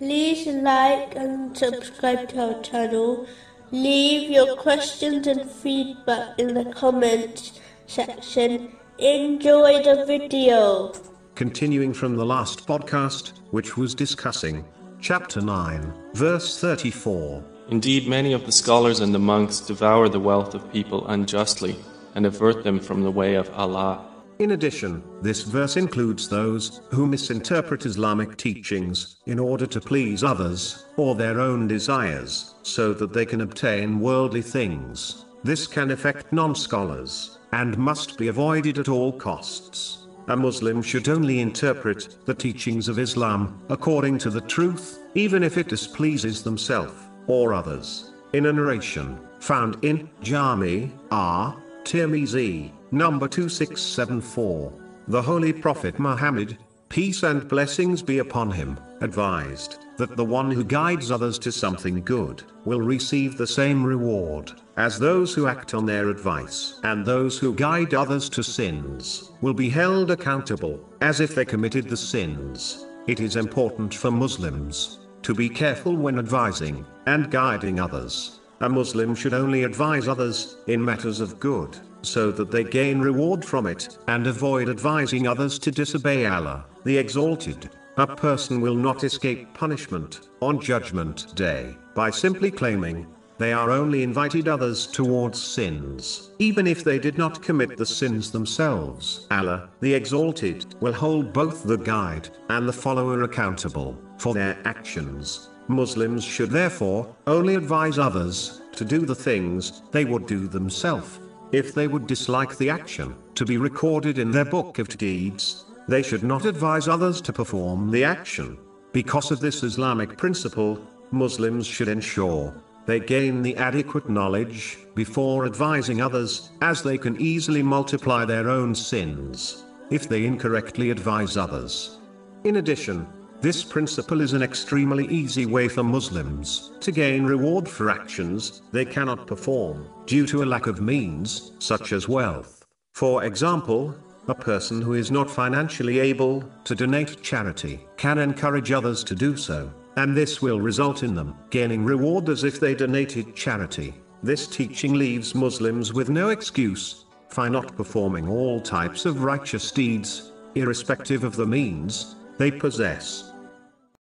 like and subscribe to our channel. Leave your questions and feedback in the comments section. Enjoy the video. Continuing from the last podcast, which was discussing chapter 9, verse 34. Indeed, many of the scholars and the monks devour the wealth of people unjustly and avert them from the way of Allah. In addition, this verse includes those who misinterpret Islamic teachings in order to please others or their own desires so that they can obtain worldly things. This can affect non scholars and must be avoided at all costs. A Muslim should only interpret the teachings of Islam according to the truth, even if it displeases themselves or others. In a narration found in Jami R. Tirmizi, number 2674, the Holy Prophet Muhammad, peace and blessings be upon him, advised that the one who guides others to something good will receive the same reward as those who act on their advice, and those who guide others to sins will be held accountable as if they committed the sins. It is important for Muslims to be careful when advising and guiding others. A Muslim should only advise others in matters of good, so that they gain reward from it, and avoid advising others to disobey Allah, the Exalted. A person will not escape punishment on Judgment Day by simply claiming they are only invited others towards sins, even if they did not commit the sins themselves. Allah, the Exalted, will hold both the guide and the follower accountable for their actions. Muslims should therefore only advise others to do the things they would do themselves. If they would dislike the action to be recorded in their book of deeds, they should not advise others to perform the action. Because of this Islamic principle, Muslims should ensure they gain the adequate knowledge before advising others, as they can easily multiply their own sins if they incorrectly advise others. In addition, this principle is an extremely easy way for Muslims to gain reward for actions they cannot perform due to a lack of means, such as wealth. For example, a person who is not financially able to donate charity can encourage others to do so, and this will result in them gaining reward as if they donated charity. This teaching leaves Muslims with no excuse for not performing all types of righteous deeds, irrespective of the means they possess.